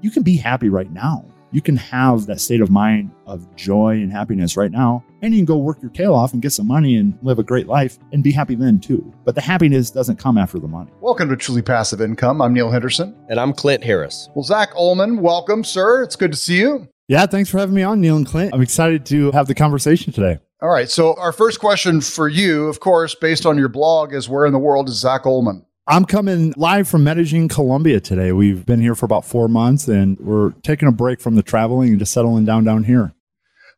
you can be happy right now. You can have that state of mind of joy and happiness right now. And you can go work your tail off and get some money and live a great life and be happy then too. But the happiness doesn't come after the money. Welcome to Truly Passive Income. I'm Neil Henderson. And I'm Clint Harris. Well, Zach Oehlman, welcome, sir. It's good to see you. Yeah, thanks for having me on, Neil and Clint. I'm excited to have the conversation today. All right. So, our first question for you, of course, based on your blog, is where in the world is Zach Oehlman? I'm coming live from Medellin, Colombia today. We've been here for about four months and we're taking a break from the traveling and just settling down down here.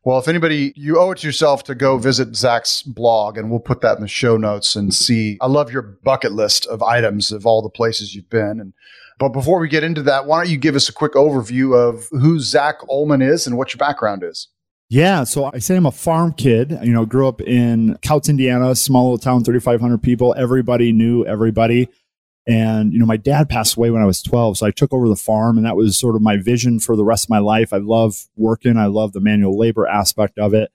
Well, if anybody, you owe it to yourself to go visit Zach's blog, and we'll put that in the show notes and see. I love your bucket list of items of all the places you've been. And but before we get into that, why don't you give us a quick overview of who Zach Oehlman is and what your background is? Yeah, so I say I'm a farm kid. You know, grew up in Kouts, Indiana, small little town, 3,500 people. Everybody knew everybody. And, you know, my dad passed away when I was 12. So I took over the farm and that was sort of my vision for the rest of my life. I love working. I love the manual labor aspect of it.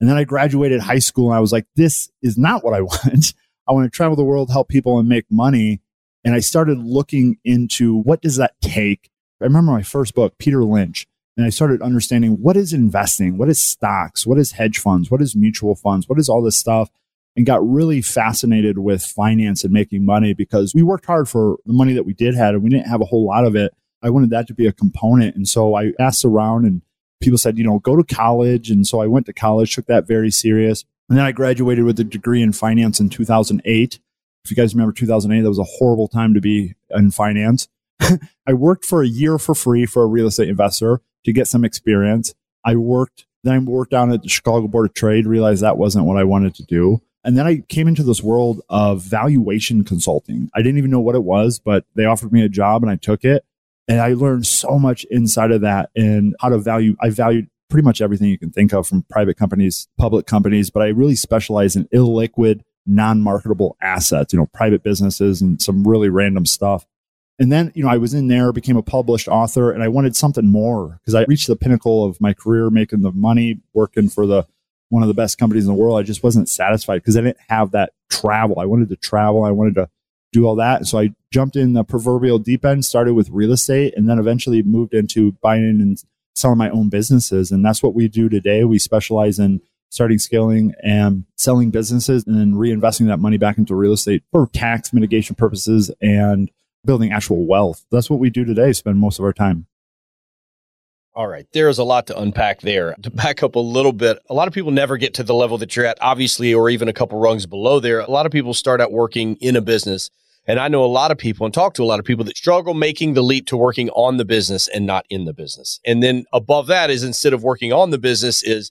And then I graduated high school and I was like, this is not what I want. I want to travel the world, help people and make money. And I started looking into what does that take? I remember my first book, Peter Lynch, and I started understanding what is investing? What is stocks? What is hedge funds? What is mutual funds? What is all this stuff? And got really fascinated with finance and making money because we worked hard for the money that we did have and we didn't have a whole lot of it. I wanted that to be a component. And so I asked around and people said, you know, go to college. And so I went to college, took that very serious. And then I graduated with a degree in finance in 2008. If you guys remember 2008, that was a horrible time to be in finance. I worked for a year for free for a real estate investor to get some experience. I worked, then I worked down at the Chicago Board of Trade, realized that wasn't what I wanted to do. And then I came into this world of valuation consulting. I didn't even know what it was, but they offered me a job and I took it. And I learned so much inside of that and how to value. I valued pretty much everything you can think of from private companies, public companies, but I really specialize in illiquid, non marketable assets, you know, private businesses and some really random stuff. And then, you know, I was in there, became a published author, and I wanted something more because I reached the pinnacle of my career making the money, working for the one of the best companies in the world. I just wasn't satisfied because I didn't have that travel. I wanted to travel. I wanted to do all that. So I jumped in the proverbial deep end, started with real estate, and then eventually moved into buying and selling my own businesses. And that's what we do today. We specialize in starting, scaling, and selling businesses and then reinvesting that money back into real estate for tax mitigation purposes and building actual wealth. That's what we do today, spend most of our time. All right. There is a lot to unpack there. To back up a little bit, a lot of people never get to the level that you're at, obviously, or even a couple rungs below there. A lot of people start out working in a business. And I know a lot of people and talk to a lot of people that struggle making the leap to working on the business and not in the business. And then above that is instead of working on the business, is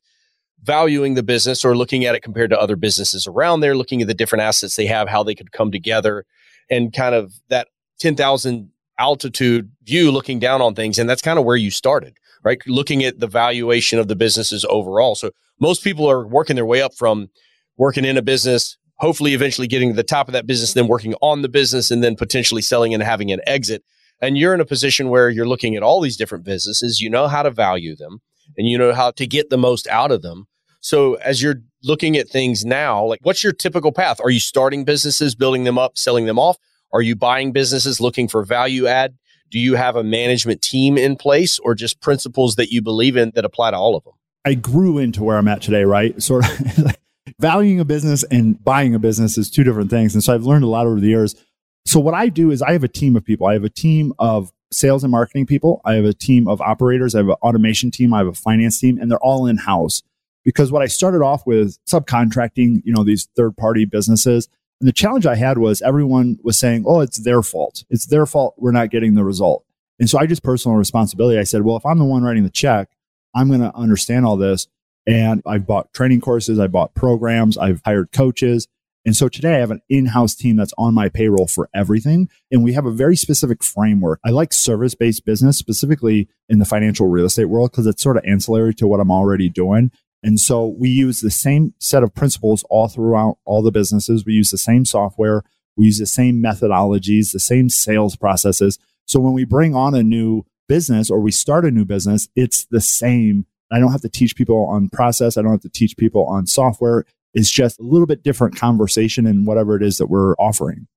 valuing the business or looking at it compared to other businesses around there, looking at the different assets they have, how they could come together, and kind of that 10,000 altitude view looking down on things. And that's kind of where you started right? Looking at the valuation of the businesses overall. So most people are working their way up from working in a business, hopefully eventually getting to the top of that business, then working on the business and then potentially selling and having an exit. And you're in a position where you're looking at all these different businesses, you know how to value them and you know how to get the most out of them. So as you're looking at things now, like what's your typical path? Are you starting businesses, building them up, selling them off? Are you buying businesses looking for value add? Do you have a management team in place or just principles that you believe in that apply to all of them? I grew into where I'm at today, right? Sort of valuing a business and buying a business is two different things. And so I've learned a lot over the years. So what I do is I have a team of people. I have a team of sales and marketing people. I have a team of operators. I have an automation team. I have a finance team and they're all in house because what I started off with subcontracting, you know, these third party businesses and the challenge I had was everyone was saying, oh, it's their fault. It's their fault we're not getting the result. And so I just personal responsibility. I said, well, if I'm the one writing the check, I'm going to understand all this. And I've bought training courses, I bought programs, I've hired coaches. And so today I have an in house team that's on my payroll for everything. And we have a very specific framework. I like service based business, specifically in the financial real estate world, because it's sort of ancillary to what I'm already doing. And so we use the same set of principles all throughout all the businesses. We use the same software. We use the same methodologies, the same sales processes. So when we bring on a new business or we start a new business, it's the same. I don't have to teach people on process. I don't have to teach people on software. It's just a little bit different conversation in whatever it is that we're offering.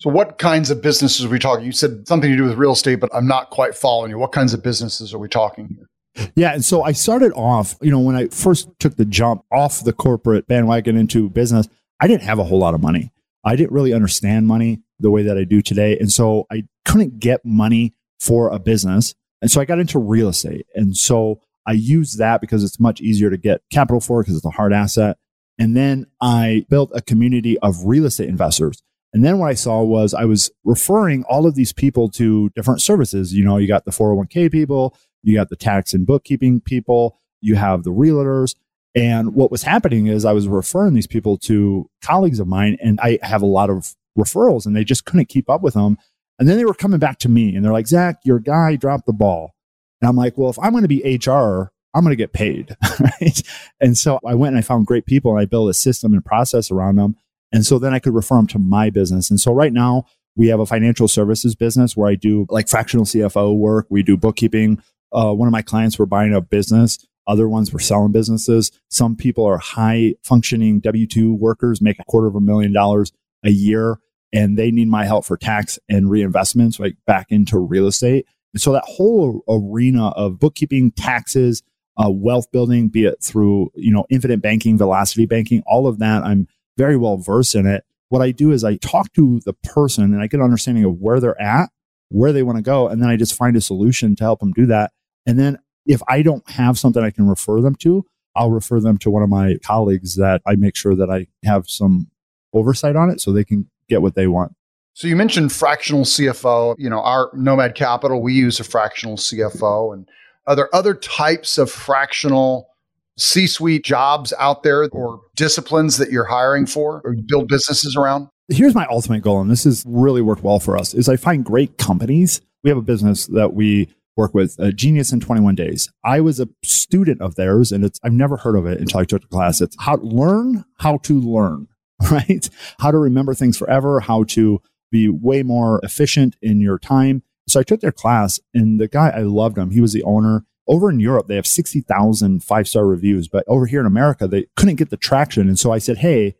So, what kinds of businesses are we talking? You said something to do with real estate, but I'm not quite following you. What kinds of businesses are we talking here? Yeah. And so I started off, you know, when I first took the jump off the corporate bandwagon into business, I didn't have a whole lot of money. I didn't really understand money the way that I do today. And so I couldn't get money for a business. And so I got into real estate. And so I used that because it's much easier to get capital for because it's a hard asset. And then I built a community of real estate investors. And then what I saw was I was referring all of these people to different services. You know, you got the 401k people, you got the tax and bookkeeping people, you have the realtors. And what was happening is I was referring these people to colleagues of mine, and I have a lot of referrals, and they just couldn't keep up with them. And then they were coming back to me and they're like, Zach, your guy dropped the ball. And I'm like, well, if I'm going to be HR, I'm going to get paid. Right. And so I went and I found great people and I built a system and process around them. And so then I could refer them to my business. And so right now we have a financial services business where I do like fractional CFO work. We do bookkeeping. Uh, one of my clients were buying a business. Other ones were selling businesses. Some people are high functioning W 2 workers, make a quarter of a million dollars a year, and they need my help for tax and reinvestments, like back into real estate. And so that whole arena of bookkeeping, taxes, uh, wealth building, be it through, you know, infinite banking, velocity banking, all of that, I'm very well versed in it. What I do is I talk to the person and I get an understanding of where they're at, where they want to go, and then I just find a solution to help them do that. And then if I don't have something I can refer them to, I'll refer them to one of my colleagues that I make sure that I have some oversight on it so they can get what they want. So you mentioned fractional CFO. You know, our Nomad Capital, we use a fractional CFO. And are there other types of fractional C suite jobs out there or disciplines that you're hiring for or build businesses around? Here's my ultimate goal, and this has really worked well for us, is I find great companies. We have a business that we work with, uh, Genius in 21 Days. I was a student of theirs, and it's I've never heard of it until I took the class. It's how to learn how to learn, right? How to remember things forever, how to be way more efficient in your time. So I took their class, and the guy I loved him. He was the owner over in Europe, they have 60,000 five star reviews, but over here in America, they couldn't get the traction. And so I said, Hey,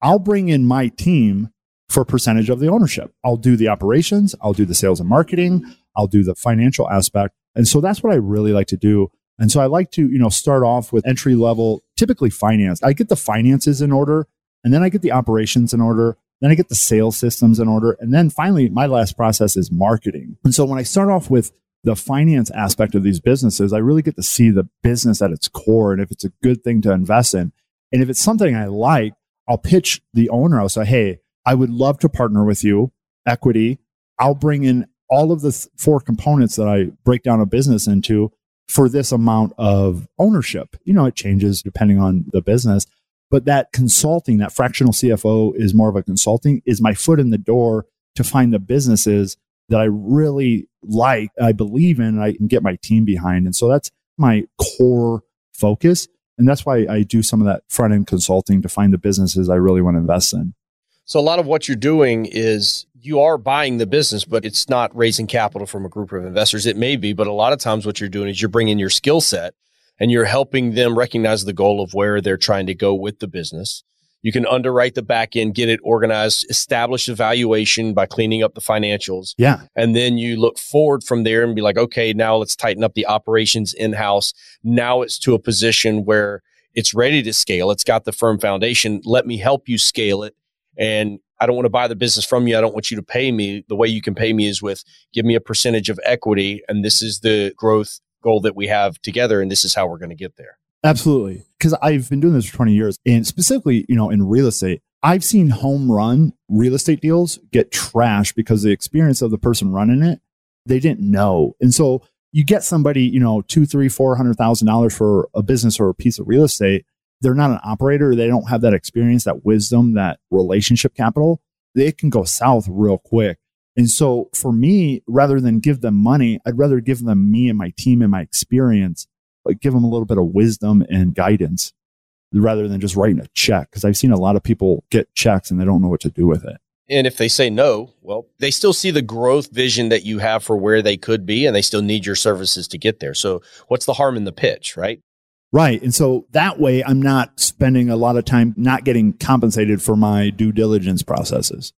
I'll bring in my team for a percentage of the ownership. I'll do the operations, I'll do the sales and marketing, I'll do the financial aspect. And so that's what I really like to do. And so I like to, you know, start off with entry level, typically finance. I get the finances in order, and then I get the operations in order, then I get the sales systems in order. And then finally, my last process is marketing. And so when I start off with the finance aspect of these businesses, I really get to see the business at its core and if it's a good thing to invest in. And if it's something I like, I'll pitch the owner. I'll say, Hey, I would love to partner with you, equity. I'll bring in all of the th- four components that I break down a business into for this amount of ownership. You know, it changes depending on the business, but that consulting, that fractional CFO is more of a consulting, is my foot in the door to find the businesses that I really like, I believe in, and I can get my team behind. And so that's my core focus. And that's why I do some of that front end consulting to find the businesses I really want to invest in. So a lot of what you're doing is you are buying the business, but it's not raising capital from a group of investors. It may be, but a lot of times what you're doing is you're bringing your skill set and you're helping them recognize the goal of where they're trying to go with the business. You can underwrite the back end, get it organized, establish a valuation by cleaning up the financials. Yeah. And then you look forward from there and be like, okay, now let's tighten up the operations in house. Now it's to a position where it's ready to scale. It's got the firm foundation. Let me help you scale it. And I don't want to buy the business from you. I don't want you to pay me. The way you can pay me is with give me a percentage of equity. And this is the growth goal that we have together. And this is how we're going to get there. Absolutely. Because I've been doing this for 20 years. And specifically, you know, in real estate, I've seen home run real estate deals get trashed because the experience of the person running it, they didn't know. And so you get somebody, you know, two, three, four hundred thousand dollars for a business or a piece of real estate. They're not an operator. They don't have that experience, that wisdom, that relationship capital. They can go south real quick. And so for me, rather than give them money, I'd rather give them me and my team and my experience like give them a little bit of wisdom and guidance rather than just writing a check. Cause I've seen a lot of people get checks and they don't know what to do with it. And if they say no, well, they still see the growth vision that you have for where they could be and they still need your services to get there. So what's the harm in the pitch, right? Right. And so that way I'm not spending a lot of time not getting compensated for my due diligence processes.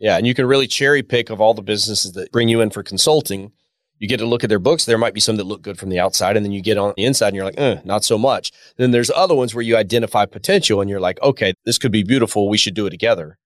Yeah. And you can really cherry pick of all the businesses that bring you in for consulting. You get to look at their books. There might be some that look good from the outside, and then you get on the inside and you're like, eh, not so much. Then there's other ones where you identify potential and you're like, okay, this could be beautiful. We should do it together.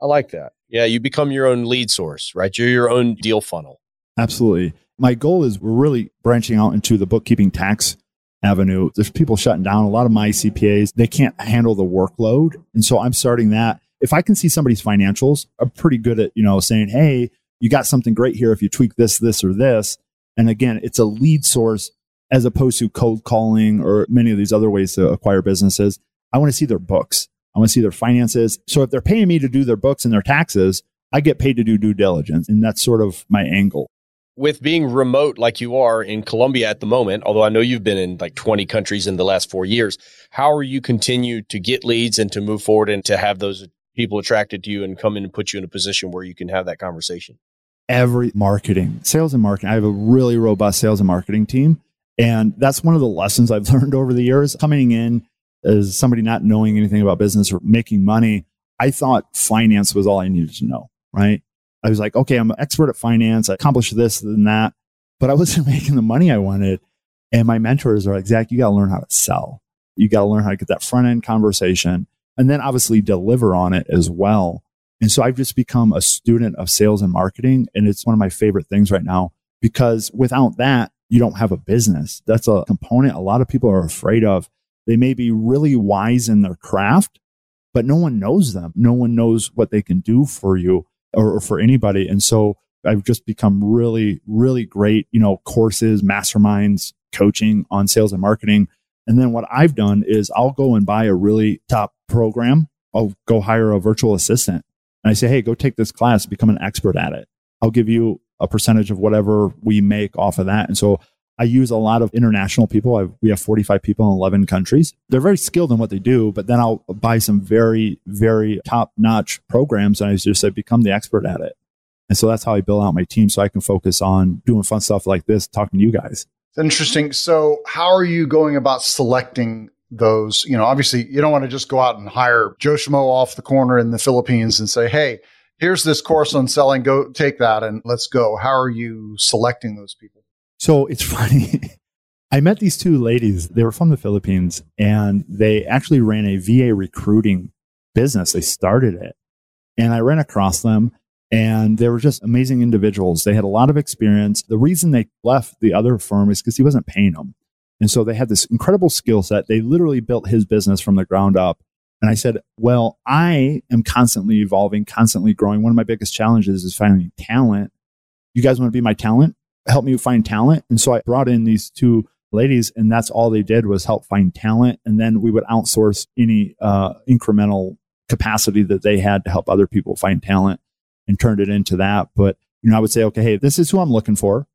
I like that. Yeah. You become your own lead source, right? You're your own deal funnel. Absolutely. My goal is we're really branching out into the bookkeeping tax avenue. There's people shutting down. A lot of my CPAs, they can't handle the workload. And so I'm starting that. If I can see somebody's financials, I'm pretty good at, you know, saying, hey, you got something great here if you tweak this, this, or this. And again, it's a lead source as opposed to cold calling or many of these other ways to acquire businesses. I want to see their books. I want to see their finances. So if they're paying me to do their books and their taxes, I get paid to do due diligence. And that's sort of my angle with being remote like you are in Colombia at the moment, although I know you've been in like 20 countries in the last four years, how are you continue to get leads and to move forward and to have those people attracted to you and come in and put you in a position where you can have that conversation? Every marketing, sales and marketing. I have a really robust sales and marketing team. And that's one of the lessons I've learned over the years. Coming in as somebody not knowing anything about business or making money, I thought finance was all I needed to know, right? I was like, okay, I'm an expert at finance. I accomplished this and that, but I wasn't making the money I wanted. And my mentors are like, Zach, you got to learn how to sell. You got to learn how to get that front end conversation and then obviously deliver on it as well. And so I've just become a student of sales and marketing. And it's one of my favorite things right now because without that, you don't have a business. That's a component a lot of people are afraid of. They may be really wise in their craft, but no one knows them. No one knows what they can do for you or, or for anybody. And so I've just become really, really great, you know, courses, masterminds, coaching on sales and marketing. And then what I've done is I'll go and buy a really top program. I'll go hire a virtual assistant and I say, Hey, go take this class, become an expert at it. I'll give you a percentage of whatever we make off of that. And so I use a lot of international people. I've, we have 45 people in 11 countries. They're very skilled in what they do, but then I'll buy some very, very top notch programs. And I just say, become the expert at it. And so that's how I build out my team so I can focus on doing fun stuff like this, talking to you guys. It's interesting. So, how are you going about selecting those? You know, obviously, you don't want to just go out and hire Joe Schmo off the corner in the Philippines and say, hey, here's this course on selling. Go take that and let's go. How are you selecting those people? So it's funny. I met these two ladies. They were from the Philippines and they actually ran a VA recruiting business. They started it. And I ran across them and they were just amazing individuals. They had a lot of experience. The reason they left the other firm is because he wasn't paying them. And so they had this incredible skill set. They literally built his business from the ground up. And I said, well, I am constantly evolving, constantly growing. One of my biggest challenges is finding talent. You guys want to be my talent? Help me find talent. And so I brought in these two ladies, and that's all they did was help find talent. And then we would outsource any uh, incremental capacity that they had to help other people find talent and turned it into that. But you know, I would say, okay, hey, this is who I'm looking for.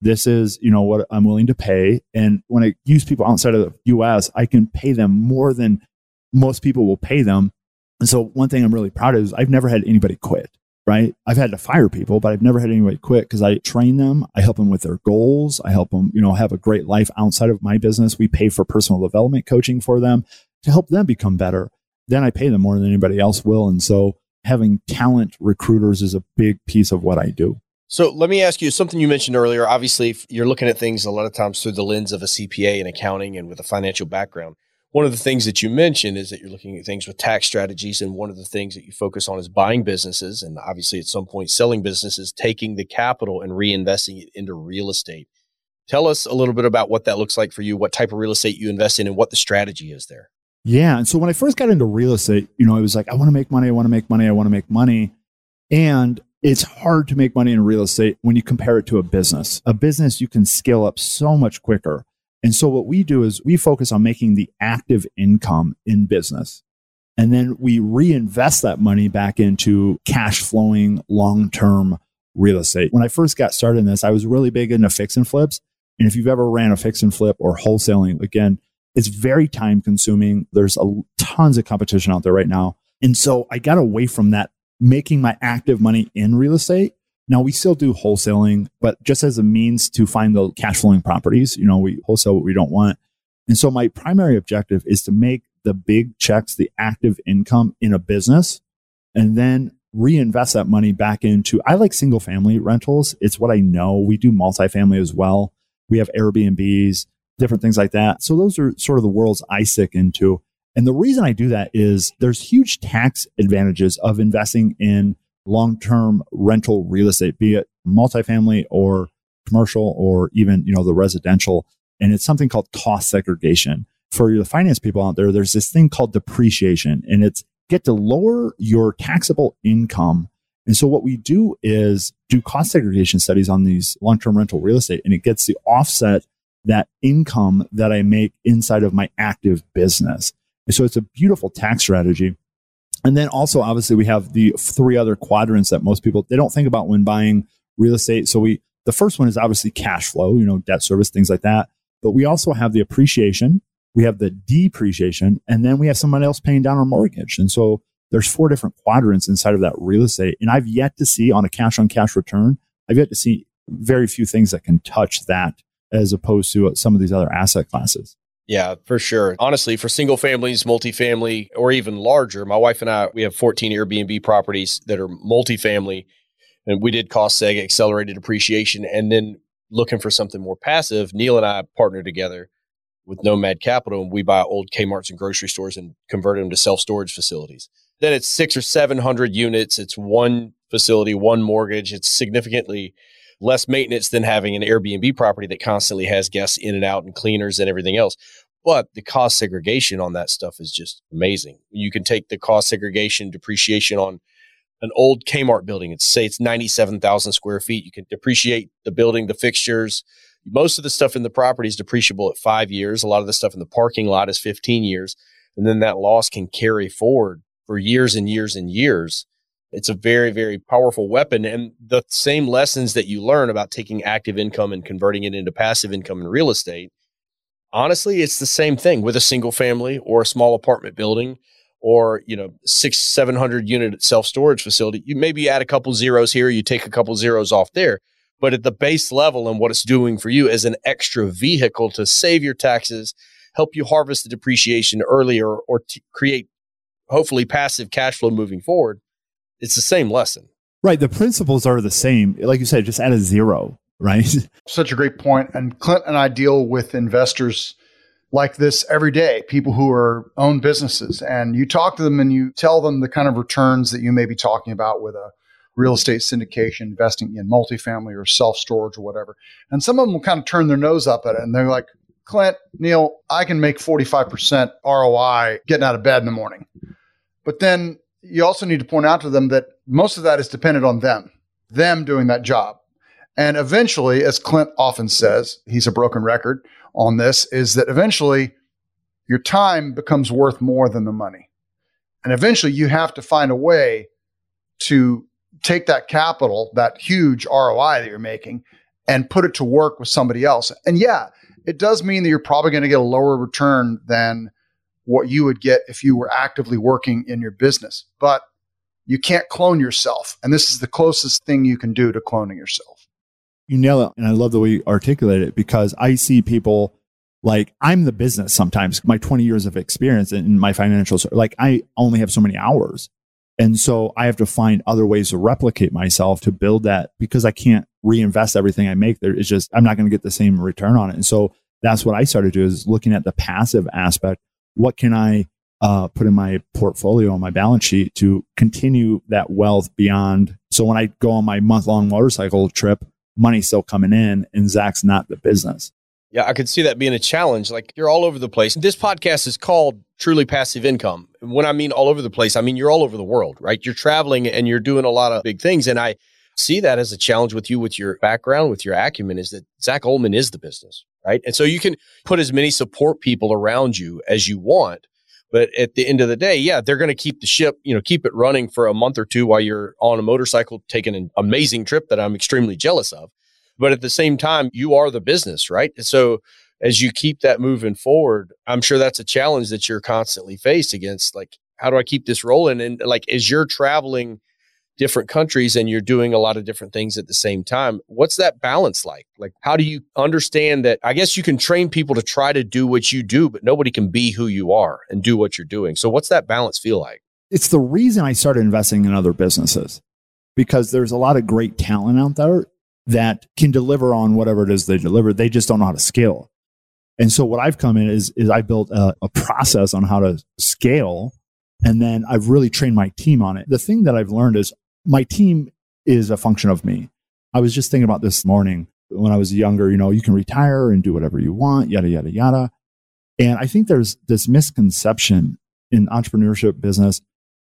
This is, you know, what I'm willing to pay. And when I use people outside of the US, I can pay them more than most people will pay them. And so one thing I'm really proud of is I've never had anybody quit right? I've had to fire people, but I've never had anybody quit because I train them. I help them with their goals. I help them, you know, have a great life outside of my business. We pay for personal development coaching for them to help them become better. Then I pay them more than anybody else will. And so having talent recruiters is a big piece of what I do. So let me ask you something you mentioned earlier. Obviously, you're looking at things a lot of times through the lens of a CPA and accounting and with a financial background one of the things that you mentioned is that you're looking at things with tax strategies and one of the things that you focus on is buying businesses and obviously at some point selling businesses taking the capital and reinvesting it into real estate. Tell us a little bit about what that looks like for you what type of real estate you invest in and what the strategy is there. Yeah and so when i first got into real estate you know i was like i want to make money i want to make money i want to make money and it's hard to make money in real estate when you compare it to a business. A business you can scale up so much quicker and so what we do is we focus on making the active income in business. And then we reinvest that money back into cash flowing long term real estate. When I first got started in this, I was really big into fix and flips. And if you've ever ran a fix and flip or wholesaling, again, it's very time consuming. There's a, tons of competition out there right now. And so I got away from that, making my active money in real estate now we still do wholesaling, but just as a means to find the cash flowing properties, you know, we wholesale what we don't want. And so my primary objective is to make the big checks, the active income in a business. And then reinvest that money back into, I like single family rentals. It's what I know. We do multifamily as well. We have Airbnbs, different things like that. So those are sort of the worlds I stick into. And the reason I do that is there's huge tax advantages of investing in long-term rental real estate, be it multifamily or commercial or even, you know, the residential. And it's something called cost segregation. For the finance people out there, there's this thing called depreciation and it's get to lower your taxable income. And so what we do is do cost segregation studies on these long-term rental real estate and it gets the offset that income that I make inside of my active business. And so it's a beautiful tax strategy. And then also, obviously, we have the three other quadrants that most people they don't think about when buying real estate. So we the first one is obviously cash flow, you know, debt service, things like that. But we also have the appreciation, we have the depreciation, and then we have someone else paying down our mortgage. And so there's four different quadrants inside of that real estate. And I've yet to see on a cash on cash return, I've yet to see very few things that can touch that as opposed to some of these other asset classes. Yeah, for sure. Honestly, for single families, multifamily, or even larger, my wife and I, we have 14 Airbnb properties that are multifamily. And we did cost seg, accelerated depreciation, and then looking for something more passive. Neil and I partnered together with Nomad Capital, and we buy old Kmart's and grocery stores and convert them to self storage facilities. Then it's six or 700 units. It's one facility, one mortgage. It's significantly less maintenance than having an Airbnb property that constantly has guests in and out and cleaners and everything else. But the cost segregation on that stuff is just amazing. You can take the cost segregation depreciation on an old Kmart building. It's say it's 97,000 square feet. You can depreciate the building, the fixtures. Most of the stuff in the property is depreciable at five years. A lot of the stuff in the parking lot is 15 years. And then that loss can carry forward for years and years and years. It's a very, very powerful weapon. And the same lessons that you learn about taking active income and converting it into passive income in real estate, honestly, it's the same thing with a single family or a small apartment building or, you know, six, 700 unit self storage facility. You maybe add a couple zeros here, you take a couple zeros off there. But at the base level and what it's doing for you as an extra vehicle to save your taxes, help you harvest the depreciation earlier or to create hopefully passive cash flow moving forward it's the same lesson. Right. The principles are the same. Like you said, just add a zero, right? Such a great point. And Clint and I deal with investors like this every day, people who are own businesses. And you talk to them and you tell them the kind of returns that you may be talking about with a real estate syndication, investing in multifamily or self storage or whatever. And some of them will kind of turn their nose up at it and they're like, Clint, Neil, I can make 45% ROI getting out of bed in the morning. But then you also need to point out to them that most of that is dependent on them, them doing that job. And eventually, as Clint often says, he's a broken record on this, is that eventually your time becomes worth more than the money. And eventually you have to find a way to take that capital, that huge ROI that you're making, and put it to work with somebody else. And yeah, it does mean that you're probably going to get a lower return than what you would get if you were actively working in your business. But you can't clone yourself. And this is the closest thing you can do to cloning yourself. You nail it. And I love the way you articulate it because I see people like I'm the business sometimes, my 20 years of experience in my financials, like I only have so many hours. And so I have to find other ways to replicate myself to build that because I can't reinvest everything I make there. It's just, I'm not going to get the same return on it. And so that's what I started to do is looking at the passive aspect what can I uh, put in my portfolio on my balance sheet to continue that wealth beyond. So when I go on my month long motorcycle trip, money's still coming in and Zach's not the business. Yeah, I could see that being a challenge. Like you're all over the place. This podcast is called Truly Passive Income. When I mean all over the place, I mean you're all over the world, right? You're traveling and you're doing a lot of big things. And I see that as a challenge with you, with your background, with your acumen, is that Zach Oehlman is the business, right? And so you can put as many support people around you as you want. But at the end of the day, yeah, they're going to keep the ship, you know, keep it running for a month or two while you're on a motorcycle taking an amazing trip that I'm extremely jealous of. But at the same time, you are the business, right? And so as you keep that moving forward, I'm sure that's a challenge that you're constantly faced against. Like, how do I keep this rolling? And like, as you're traveling different countries and you're doing a lot of different things at the same time. What's that balance like? Like, how do you understand that? I guess you can train people to try to do what you do, but nobody can be who you are and do what you're doing. So, what's that balance feel like? it's the reason I started investing in other businesses because there's a lot of great talent out there that can deliver on whatever it is they deliver. They just don't know how to scale. And so what I've come in is, is I built a, a process on how to scale. And then I've really trained my team on it. The thing that I've learned is my team is a function of me. I was just thinking about this morning when I was younger, you know, you can retire and do whatever you want, yada, yada, yada. And I think there's this misconception in entrepreneurship business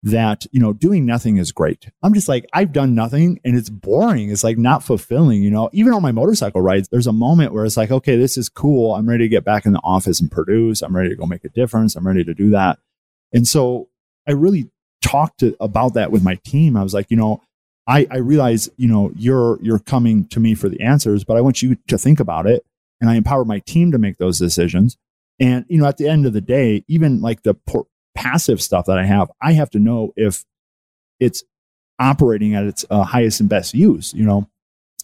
that, you know, doing nothing is great. I'm just like, I've done nothing and it's boring. It's like not fulfilling, you know, even on my motorcycle rides, there's a moment where it's like, okay, this is cool. I'm ready to get back in the office and produce. I'm ready to go make a difference. I'm ready to do that. And so I really talked to, about that with my team. I was like, you know, I, I realize, you know, you're, you're coming to me for the answers, but I want you to think about it. And I empower my team to make those decisions. And, you know, at the end of the day, even like the por- passive stuff that I have, I have to know if it's operating at its uh, highest and best use, you know,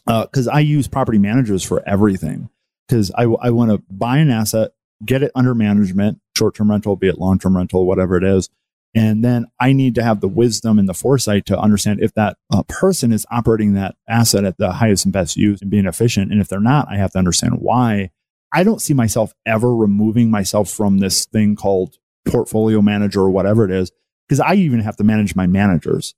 because uh, I use property managers for everything. Because I, I want to buy an asset, get it under management, short term rental, be it long term rental, whatever it is. And then I need to have the wisdom and the foresight to understand if that uh, person is operating that asset at the highest and best use and being efficient. And if they're not, I have to understand why. I don't see myself ever removing myself from this thing called portfolio manager or whatever it is, because I even have to manage my managers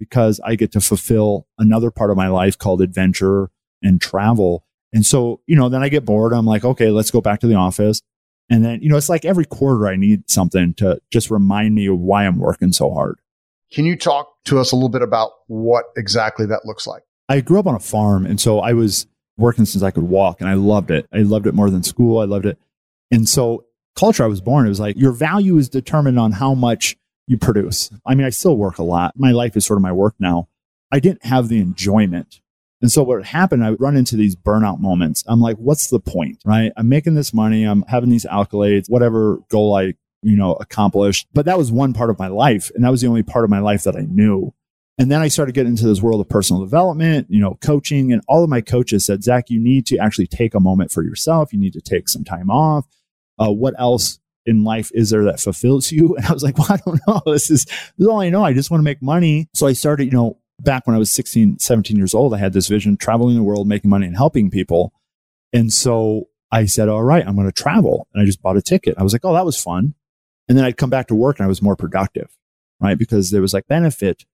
because I get to fulfill another part of my life called adventure and travel. And so, you know, then I get bored. I'm like, okay, let's go back to the office. And then, you know, it's like every quarter I need something to just remind me of why I'm working so hard. Can you talk to us a little bit about what exactly that looks like? I grew up on a farm. And so I was working since I could walk and I loved it. I loved it more than school. I loved it. And so culture I was born, it was like your value is determined on how much you produce. I mean, I still work a lot. My life is sort of my work now. I didn't have the enjoyment. And so what happened, I run into these burnout moments. I'm like, what's the point? Right? I'm making this money. I'm having these accolades, whatever goal I, you know, accomplished. But that was one part of my life. And that was the only part of my life that I knew. And then I started getting into this world of personal development, you know, coaching. And all of my coaches said, Zach, you need to actually take a moment for yourself. You need to take some time off uh, what else in life is there that fulfills you? And I was like, well, I don't know. This is, this is all I know. I just want to make money. So I started, you know, back when I was 16, 17 years old, I had this vision traveling the world, making money and helping people. And so I said, all right, I'm going to travel. And I just bought a ticket. I was like, oh, that was fun. And then I'd come back to work and I was more productive, right? Because there was like benefit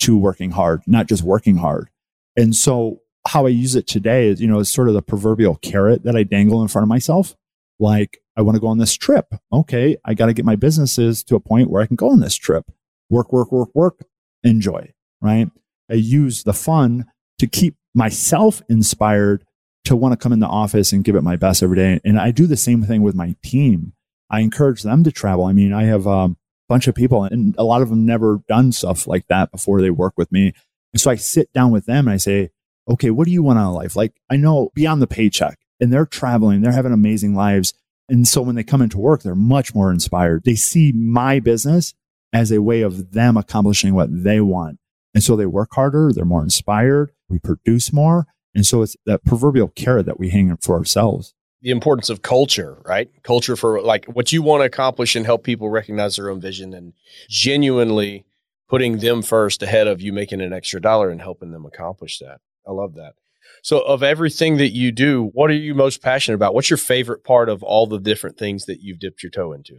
to working hard, not just working hard. And so how I use it today is, you know, it's sort of the proverbial carrot that I dangle in front of myself like, I want to go on this trip. Okay, I got to get my businesses to a point where I can go on this trip. Work, work, work, work, enjoy, right? I use the fun to keep myself inspired to want to come in the office and give it my best every day. And I do the same thing with my team. I encourage them to travel. I mean, I have a bunch of people and a lot of them never done stuff like that before they work with me. And so I sit down with them and I say, okay, what do you want out of life? Like I know beyond the paycheck, and they're traveling, they're having amazing lives. And so when they come into work, they're much more inspired. They see my business as a way of them accomplishing what they want. And so they work harder, they're more inspired, we produce more. And so it's that proverbial carrot that we hang for ourselves. The importance of culture, right? Culture for like what you want to accomplish and help people recognize their own vision and genuinely putting them first ahead of you making an extra dollar and helping them accomplish that. I love that. So, of everything that you do, what are you most passionate about? What's your favorite part of all the different things that you've dipped your toe into?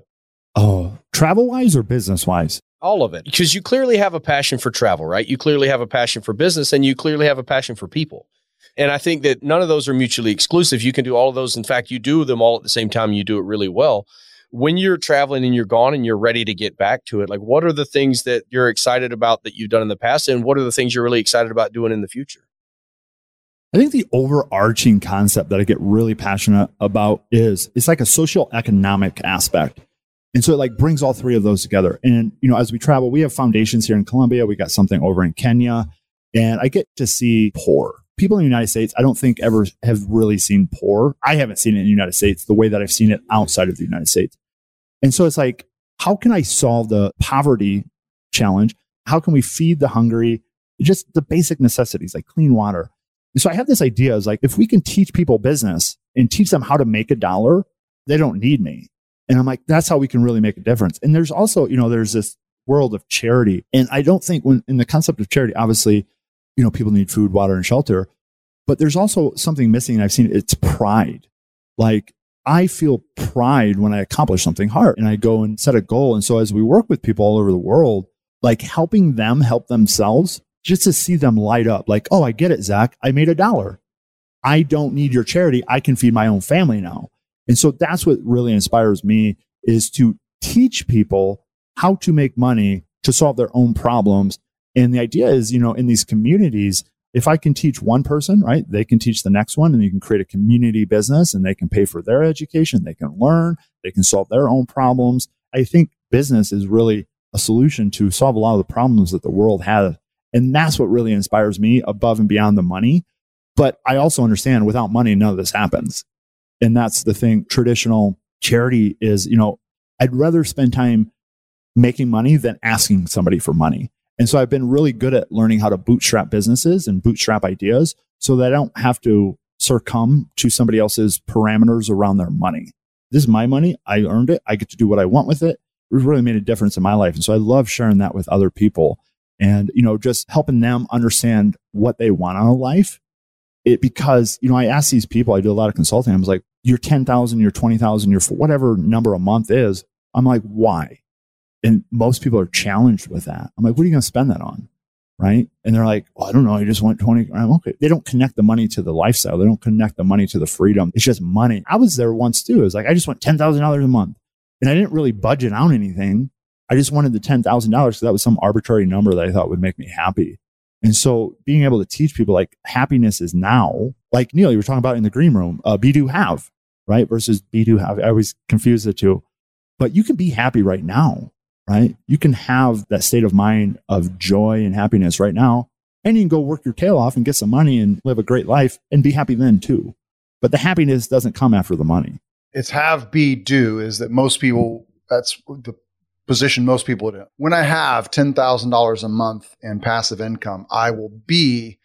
Oh, travel wise or business wise? All of it. Because you clearly have a passion for travel, right? You clearly have a passion for business and you clearly have a passion for people. And I think that none of those are mutually exclusive. You can do all of those. In fact, you do them all at the same time. You do it really well. When you're traveling and you're gone and you're ready to get back to it, like what are the things that you're excited about that you've done in the past? And what are the things you're really excited about doing in the future? I think the overarching concept that I get really passionate about is it's like a social economic aspect. And so it like brings all three of those together. And, you know, as we travel, we have foundations here in Colombia. We got something over in Kenya and I get to see poor people in the United States. I don't think ever have really seen poor. I haven't seen it in the United States the way that I've seen it outside of the United States. And so it's like, how can I solve the poverty challenge? How can we feed the hungry? Just the basic necessities like clean water, and so I have this idea is like, if we can teach people business and teach them how to make a dollar, they don't need me. And I'm like, that's how we can really make a difference. And there's also, you know, there's this world of charity. And I don't think when in the concept of charity, obviously, you know, people need food, water, and shelter. But there's also something missing. And I've seen it's pride. Like I feel pride when I accomplish something hard and I go and set a goal. And so as we work with people all over the world, like helping them help themselves, just to see them light up, like, oh, I get it, Zach. I made a dollar. I don't need your charity. I can feed my own family now. And so that's what really inspires me is to teach people how to make money to solve their own problems. And the idea is, you know, in these communities, if I can teach one person, right, they can teach the next one and you can create a community business and they can pay for their education. They can learn, they can solve their own problems. I think business is really a solution to solve a lot of the problems that the world has. And that's what really inspires me above and beyond the money. But I also understand without money, none of this happens. And that's the thing. Traditional charity is, you know, I'd rather spend time making money than asking somebody for money. And so I've been really good at learning how to bootstrap businesses and bootstrap ideas so that I don't have to succumb to somebody else's parameters around their money. This is my money. I earned it. I get to do what I want with it. It really made a difference in my life. And so I love sharing that with other people and, you know, just helping them understand what they want out of life. It because, you know, I ask these people, I do a lot of consulting. I was like, your 10,000, your 20,000, your whatever number a month is. I'm like, why? And most people are challenged with that. I'm like, what are you going to spend that on? Right. And they're like, well, I don't know. I just want 20. I'm okay. They don't connect the money to the lifestyle. They don't connect the money to the freedom. It's just money. I was there once too. It was like, I just want $10,000 a month. And I didn't really budget out anything. I just wanted the $10,000 because that was some arbitrary number that I thought would make me happy. And so being able to teach people like happiness is now, like Neil, you were talking about in the green room, uh, be do have, right? Versus be do have. I always confuse the two. But you can be happy right now right? You can have that state of mind of joy and happiness right now, and you can go work your tail off and get some money and live a great life and be happy then too. But the happiness doesn't come after the money. It's have, be, do is that most people, that's the position most people do. When I have $10,000 a month in passive income, I will be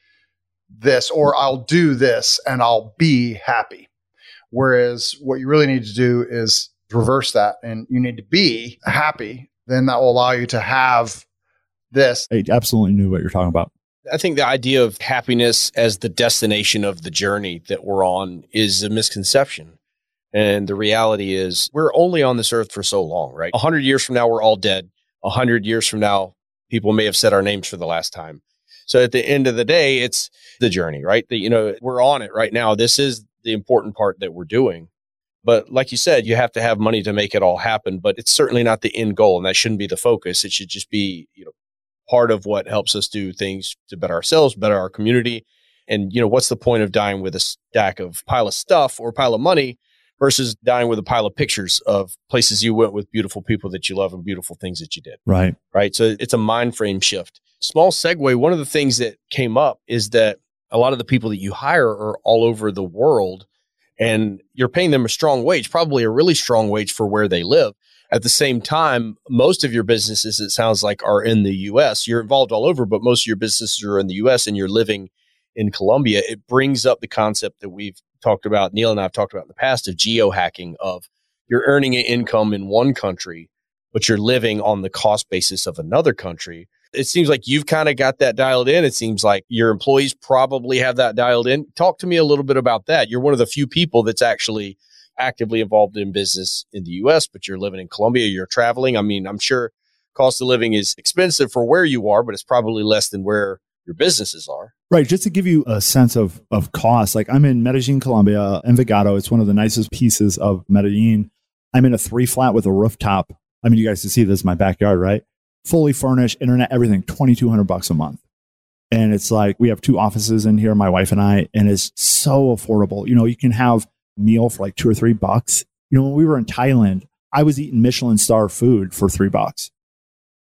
this or I'll do this and I'll be happy. Whereas what you really need to do is reverse that and you need to be happy then that will allow you to have this. I absolutely knew what you're talking about. I think the idea of happiness as the destination of the journey that we're on is a misconception. And the reality is, we're only on this earth for so long, right? A hundred years from now, we're all dead. A hundred years from now, people may have said our names for the last time. So at the end of the day, it's the journey, right? That, you know, we're on it right now. This is the important part that we're doing. But like you said, you have to have money to make it all happen. But it's certainly not the end goal, and that shouldn't be the focus. It should just be, you know, part of what helps us do things to better ourselves, better our community. And you know, what's the point of dying with a stack of pile of stuff or pile of money versus dying with a pile of pictures of places you went with beautiful people that you love and beautiful things that you did. Right. Right. So it's a mind frame shift. Small segue. One of the things that came up is that a lot of the people that you hire are all over the world and you're paying them a strong wage, probably a really strong wage for where they live. At the same time, most of your businesses, it sounds like, are in the US. You're involved all over, but most of your businesses are in the US and you're living in Colombia. It brings up the concept that we've talked about, Neil and I have talked about in the past of geo hacking, of you're earning an income in one country, but you're living on the cost basis of another country. It seems like you've kind of got that dialed in. It seems like your employees probably have that dialed in. Talk to me a little bit about that. You're one of the few people that's actually actively involved in business in the US, but you're living in Colombia, you're traveling. I mean, I'm sure cost of living is expensive for where you are, but it's probably less than where your businesses are. Right. Just to give you a sense of, of cost, like I'm in Medellin, Colombia, Envigado. It's one of the nicest pieces of Medellin. I'm in a three flat with a rooftop. I mean, you guys can see this is my backyard, right? fully furnished, internet, everything, 2200 bucks a month. And it's like we have two offices in here, my wife and I, and it's so affordable. You know, you can have a meal for like two or three bucks. You know, when we were in Thailand, I was eating Michelin star food for three bucks,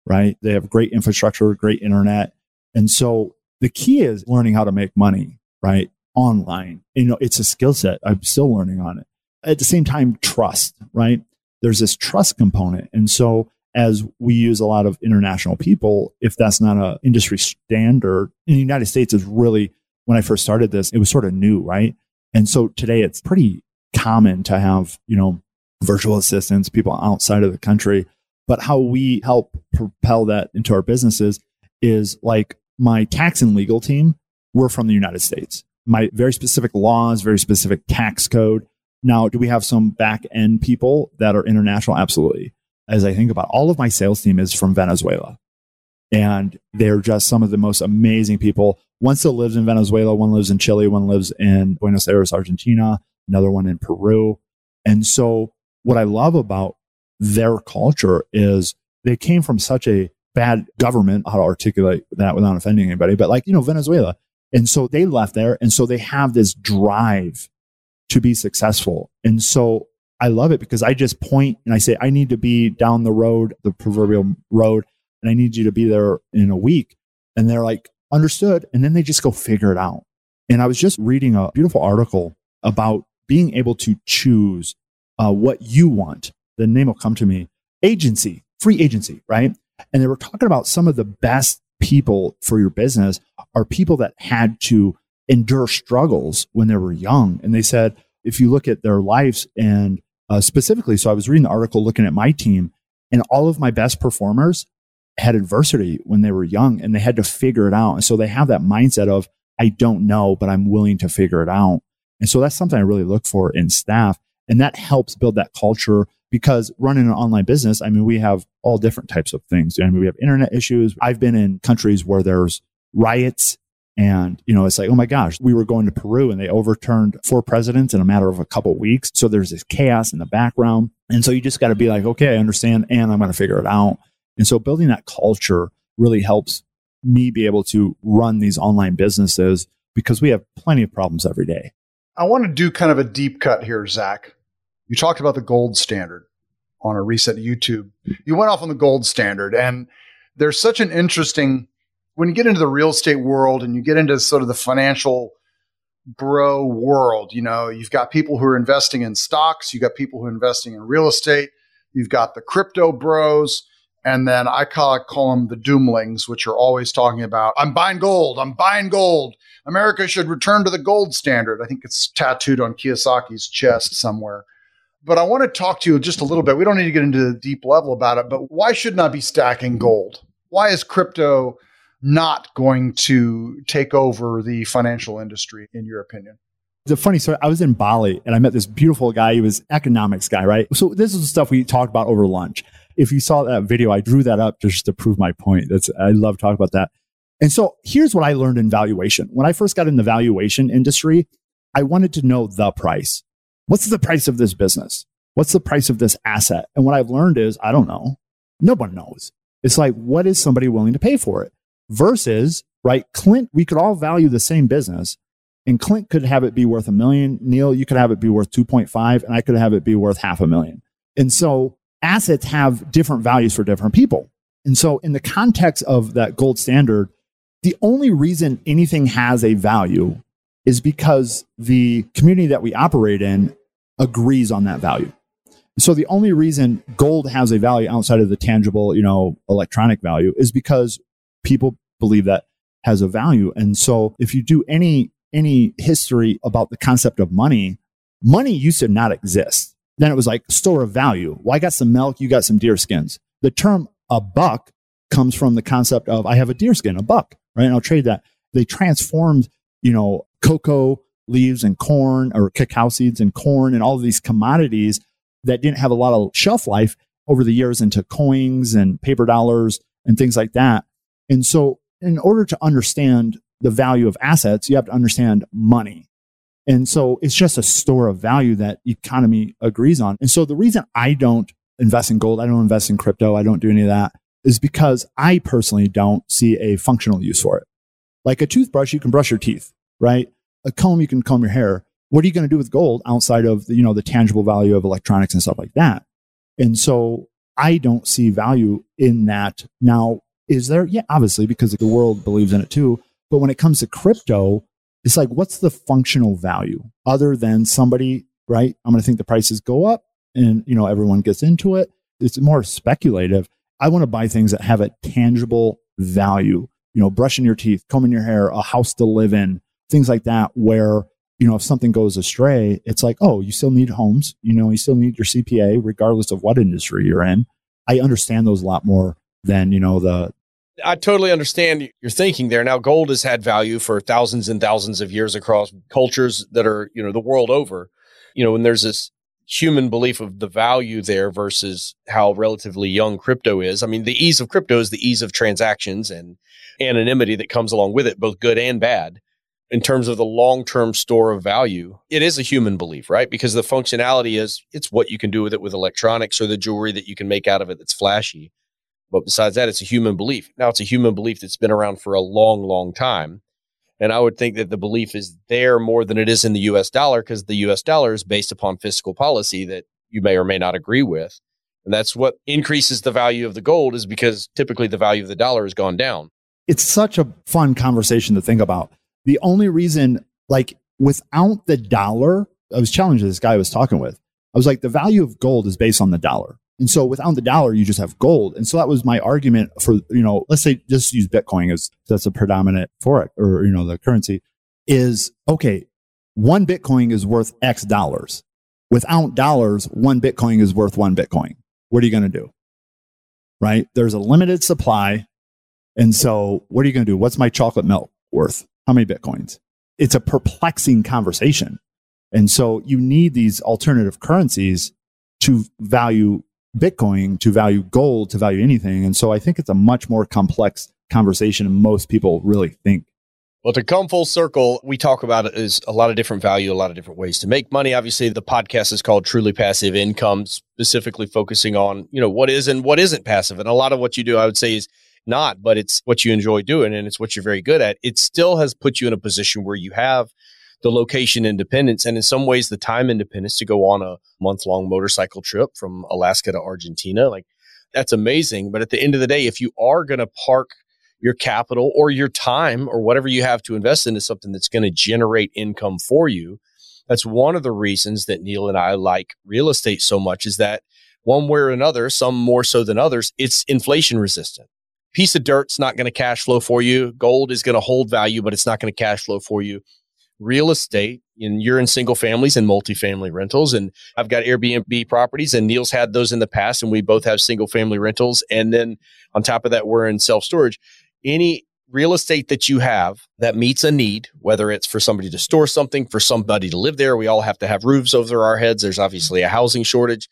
right? They have great infrastructure, great internet. And so the key is learning how to make money, right? Online. You know, it's a skill set. I'm still learning on it. At the same time, trust, right? There's this trust component. And so as we use a lot of international people, if that's not an industry standard in the United States is really when I first started this, it was sort of new, right? And so today it's pretty common to have, you know, virtual assistants, people outside of the country. But how we help propel that into our businesses is like my tax and legal team, we're from the United States. My very specific laws, very specific tax code. Now, do we have some back end people that are international? Absolutely. As I think about all of my sales team is from Venezuela. And they're just some of the most amazing people. One still lives in Venezuela, one lives in Chile, one lives in Buenos Aires, Argentina, another one in Peru. And so what I love about their culture is they came from such a bad government, how to articulate that without offending anybody, but like, you know, Venezuela. And so they left there. And so they have this drive to be successful. And so I love it because I just point and I say, I need to be down the road, the proverbial road, and I need you to be there in a week. And they're like, understood. And then they just go figure it out. And I was just reading a beautiful article about being able to choose uh, what you want. The name will come to me agency, free agency, right? And they were talking about some of the best people for your business are people that had to endure struggles when they were young. And they said, if you look at their lives and uh, specifically, so I was reading the article looking at my team, and all of my best performers had adversity when they were young and they had to figure it out. And so they have that mindset of, I don't know, but I'm willing to figure it out. And so that's something I really look for in staff. And that helps build that culture because running an online business, I mean, we have all different types of things. I mean, we have internet issues. I've been in countries where there's riots and, you know, it's like, oh my gosh, we were going to Peru and they overturned four presidents in a matter of a couple of weeks. So there's this chaos in the background. And so you just got to be like, okay, I understand and I'm going to figure it out. And so building that culture really helps me be able to run these online businesses because we have plenty of problems every day. I want to do kind of a deep cut here, Zach. You talked about the gold standard on a recent YouTube. You went off on the gold standard, and there's such an interesting when you get into the real estate world and you get into sort of the financial bro world. You know, you've got people who are investing in stocks, you've got people who are investing in real estate, you've got the crypto bros. And then I call, call them the doomlings, which are always talking about, I'm buying gold, I'm buying gold. America should return to the gold standard. I think it's tattooed on Kiyosaki's chest somewhere. But I want to talk to you just a little bit. We don't need to get into the deep level about it, but why shouldn't I be stacking gold? Why is crypto not going to take over the financial industry, in your opinion? The funny story, I was in Bali and I met this beautiful guy. He was economics guy, right? So this is the stuff we talked about over lunch. If you saw that video, I drew that up just to prove my point. That's I love talking about that. And so here's what I learned in valuation. When I first got in the valuation industry, I wanted to know the price. What's the price of this business? What's the price of this asset? And what I've learned is I don't know. No one knows. It's like, what is somebody willing to pay for it? Versus, right? Clint, we could all value the same business and Clint could have it be worth a million. Neil, you could have it be worth 2.5 and I could have it be worth half a million. And so assets have different values for different people. And so in the context of that gold standard, the only reason anything has a value is because the community that we operate in agrees on that value. So the only reason gold has a value outside of the tangible, you know, electronic value is because people believe that has a value. And so if you do any any history about the concept of money, money used to not exist. Then it was like store of value. Well, I got some milk, you got some deer skins. The term a buck comes from the concept of I have a deer skin, a buck, right? And I'll trade that. They transformed, you know, cocoa leaves and corn or cacao seeds and corn and all of these commodities that didn't have a lot of shelf life over the years into coins and paper dollars and things like that. And so, in order to understand the value of assets, you have to understand money. And so, it's just a store of value that economy agrees on. And so, the reason I don't invest in gold, I don't invest in crypto, I don't do any of that is because I personally don't see a functional use for it. Like a toothbrush, you can brush your teeth, right? A comb, you can comb your hair. What are you going to do with gold outside of the, you know the tangible value of electronics and stuff like that? And so I don't see value in that. Now, is there? Yeah, obviously, because the world believes in it too. But when it comes to crypto, it's like, what's the functional value other than somebody, right? I'm going to think the prices go up and, you know, everyone gets into it. It's more speculative. I want to buy things that have a tangible value, you know, brushing your teeth, combing your hair, a house to live in, things like that, where, you know, if something goes astray, it's like, oh, you still need homes, you know, you still need your CPA, regardless of what industry you're in. I understand those a lot more than, you know, the I totally understand your thinking there. Now, gold has had value for thousands and thousands of years across cultures that are, you know, the world over. You know, when there's this human belief of the value there versus how relatively young crypto is. I mean, the ease of crypto is the ease of transactions and anonymity that comes along with it, both good and bad. In terms of the long term store of value, it is a human belief, right? Because the functionality is it's what you can do with it with electronics or the jewelry that you can make out of it that's flashy. But besides that, it's a human belief. Now, it's a human belief that's been around for a long, long time. And I would think that the belief is there more than it is in the US dollar because the US dollar is based upon fiscal policy that you may or may not agree with. And that's what increases the value of the gold is because typically the value of the dollar has gone down. It's such a fun conversation to think about. The only reason, like, without the dollar, I was challenging this guy I was talking with. I was like, the value of gold is based on the dollar. And so without the dollar, you just have gold. And so that was my argument for, you know, let's say just use Bitcoin as that's a predominant forex or, you know, the currency is okay. One Bitcoin is worth X dollars. Without dollars, one Bitcoin is worth one Bitcoin. What are you going to do? Right? There's a limited supply. And so what are you going to do? What's my chocolate milk worth? How many Bitcoins? It's a perplexing conversation. And so you need these alternative currencies to value Bitcoin to value gold to value anything. And so I think it's a much more complex conversation than most people really think. Well, to come full circle, we talk about it as a lot of different value, a lot of different ways to make money. Obviously, the podcast is called Truly Passive Income, specifically focusing on, you know, what is and what isn't passive. And a lot of what you do, I would say, is not, but it's what you enjoy doing and it's what you're very good at. It still has put you in a position where you have the location independence and in some ways the time independence to go on a month long motorcycle trip from Alaska to Argentina. Like that's amazing. But at the end of the day, if you are going to park your capital or your time or whatever you have to invest into something that's going to generate income for you, that's one of the reasons that Neil and I like real estate so much is that one way or another, some more so than others, it's inflation resistant. Piece of dirt's not going to cash flow for you. Gold is going to hold value, but it's not going to cash flow for you. Real estate and you're in single families and multifamily rentals and I've got Airbnb properties and Neil's had those in the past and we both have single family rentals. And then on top of that we're in self storage any real estate that you have that meets a need whether it's for somebody to store something for somebody to live there we all have to have roofs over our heads. There's obviously a housing shortage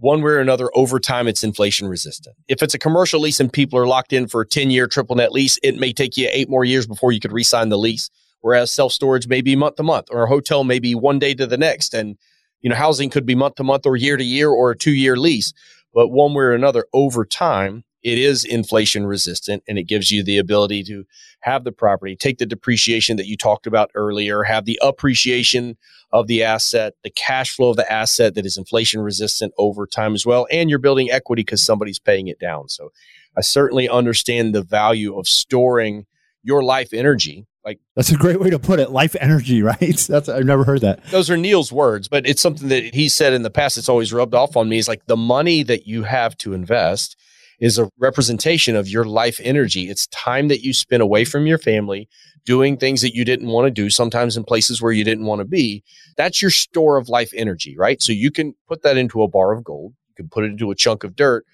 one way or another over time it's inflation resistant if it's a commercial lease and people are locked in for a 10 year triple net lease it may take you 8 more years before you could re-sign the lease whereas self storage may be month to month or a hotel may be one day to the next. And, you know, housing could be month to month or year to year or a two year lease. But one way or another, over time, it is inflation resistant and it gives you the ability to have the property, take the depreciation that you talked about earlier, have the appreciation of the asset, the cash flow of the asset that is inflation resistant over time as well. And you're building equity because somebody's paying it down. So I certainly understand the value of storing your life energy like that's a great way to put it. Life energy, right? That's I've never heard that. Those are Neil's words, but it's something that he said in the past. It's always rubbed off on me. Is like the money that you have to invest is a representation of your life energy. It's time that you spend away from your family, doing things that you didn't want to do, sometimes in places where you didn't want to be. That's your store of life energy, right? So you can put that into a bar of gold. You can put it into a chunk of dirt.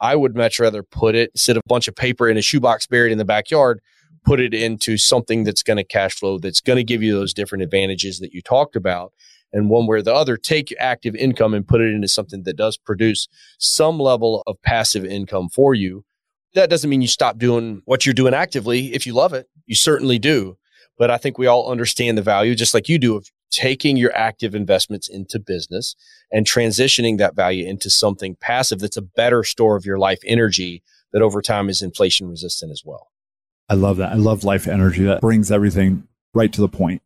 I would much rather put it, sit a bunch of paper in a shoebox buried in the backyard put it into something that's going to cash flow, that's going to give you those different advantages that you talked about. And one where the other, take active income and put it into something that does produce some level of passive income for you. That doesn't mean you stop doing what you're doing actively. If you love it, you certainly do. But I think we all understand the value, just like you do, of taking your active investments into business and transitioning that value into something passive that's a better store of your life energy that over time is inflation resistant as well. I love that. I love life energy that brings everything right to the point.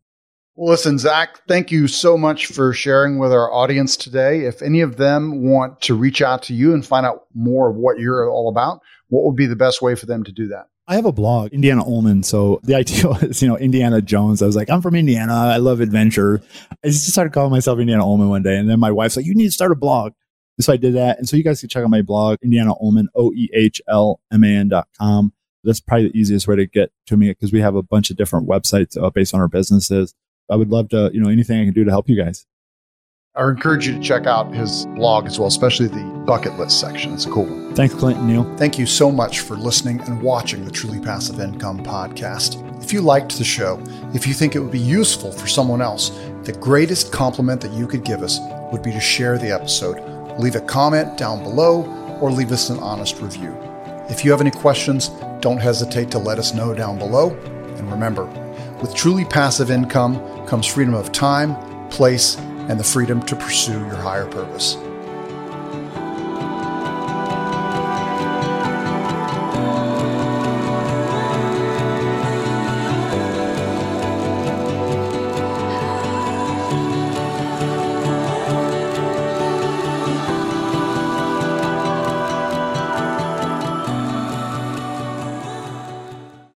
Well, listen, Zach, thank you so much for sharing with our audience today. If any of them want to reach out to you and find out more of what you're all about, what would be the best way for them to do that? I have a blog, Indiana Oehlman. So the idea was, you know, Indiana Jones. I was like, I'm from Indiana. I love adventure. I just started calling myself Indiana Oehlman one day. And then my wife's like, you need to start a blog. so I did that. And so you guys can check out my blog, Indiana Oehlman, O E H L M A N dot com that's probably the easiest way to get to me because we have a bunch of different websites uh, based on our businesses. I would love to, you know, anything I can do to help you guys. I encourage you to check out his blog as well, especially the bucket list section. It's a cool one. Thanks, Clinton Neil. Thank you so much for listening and watching the Truly Passive Income podcast. If you liked the show, if you think it would be useful for someone else, the greatest compliment that you could give us would be to share the episode. Leave a comment down below or leave us an honest review. If you have any questions, don't hesitate to let us know down below. And remember, with truly passive income comes freedom of time, place, and the freedom to pursue your higher purpose.